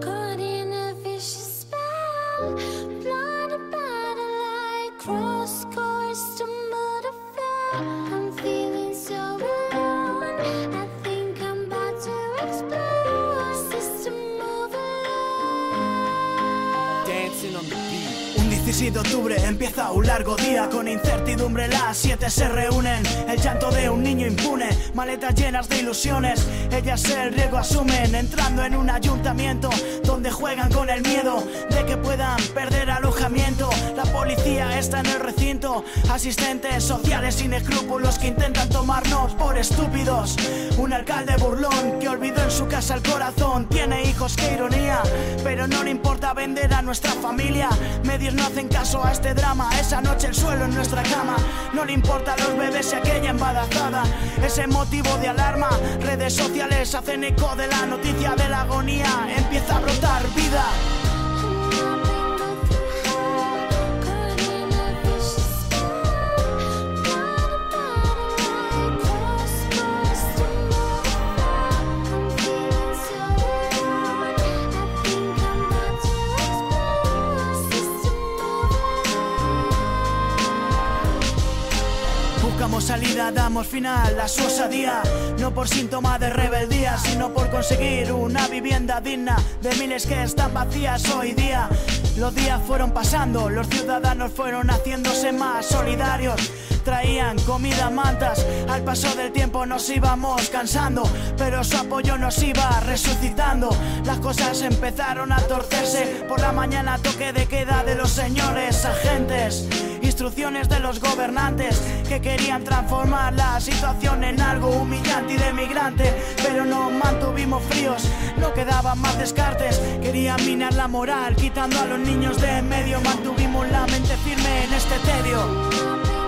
Caught in a vicious spell, blinded by the light, cross 16 de octubre empieza un largo día con incertidumbre. Las siete se reúnen, el llanto de un niño impune, maletas llenas de ilusiones. Ellas el riesgo asumen, entrando en un ayuntamiento donde juegan con el miedo de que puedan perder alojamiento. La policía está en el recinto, asistentes sociales sin escrúpulos que intentan tomarnos por estúpidos. Un alcalde burlón que olvidó en su casa el corazón ironía. Pero no le importa vender a nuestra familia. Medios no hacen caso a este drama. Esa noche el suelo en nuestra cama. No le importa a los bebés y aquella embarazada. Ese motivo de alarma. Redes sociales hacen eco de la noticia de la agonía. Empieza a brotar vida Buscamos salida, damos final a su osadía, no por síntoma de rebeldía, sino por conseguir una vivienda digna de miles que están vacías hoy día. Los días fueron pasando, los ciudadanos fueron haciéndose más solidarios. Traían comida, mantas, al paso del tiempo nos íbamos cansando, pero su apoyo nos iba resucitando. Cosas empezaron a torcerse, por la mañana toque de queda de los señores agentes. Instrucciones de los gobernantes que querían transformar la situación en algo humillante y de migrante, pero nos mantuvimos fríos, no quedaban más descartes, querían minar la moral, quitando a los niños de en medio, mantuvimos la mente firme en este tedio.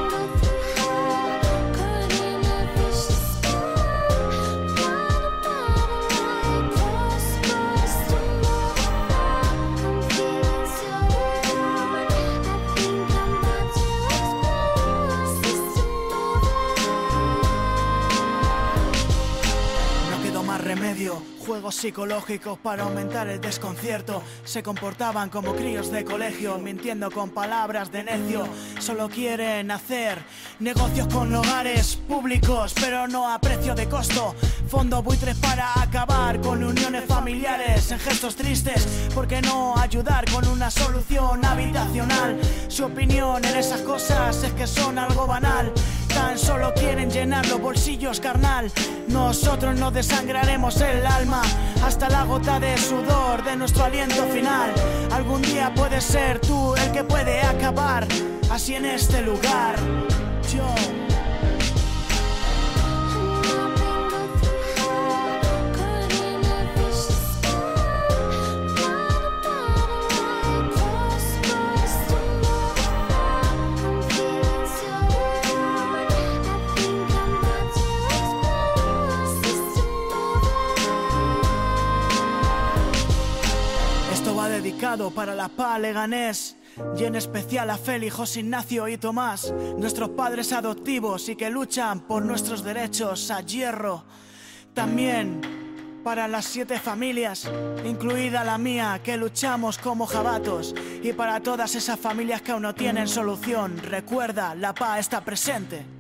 Juegos psicológicos para aumentar el desconcierto. Se comportaban como críos de colegio, mintiendo con palabras de necio. Solo quieren hacer negocios con hogares públicos, pero no a precio de costo. Fondo buitres para acabar con uniones familiares en gestos tristes. ¿Por qué no ayudar con una solución habitacional? Su opinión en esas cosas es que son algo banal. Llenar los bolsillos carnal. Nosotros nos desangraremos el alma hasta la gota de sudor de nuestro aliento final. Algún día puedes ser tú el que puede acabar así en este lugar. Yo. Esto va dedicado para la PA Leganés y en especial a Feli, José Ignacio y Tomás, nuestros padres adoptivos y que luchan por nuestros derechos a hierro. También para las siete familias, incluida la mía, que luchamos como jabatos. Y para todas esas familias que aún no tienen solución, recuerda, la PA está presente.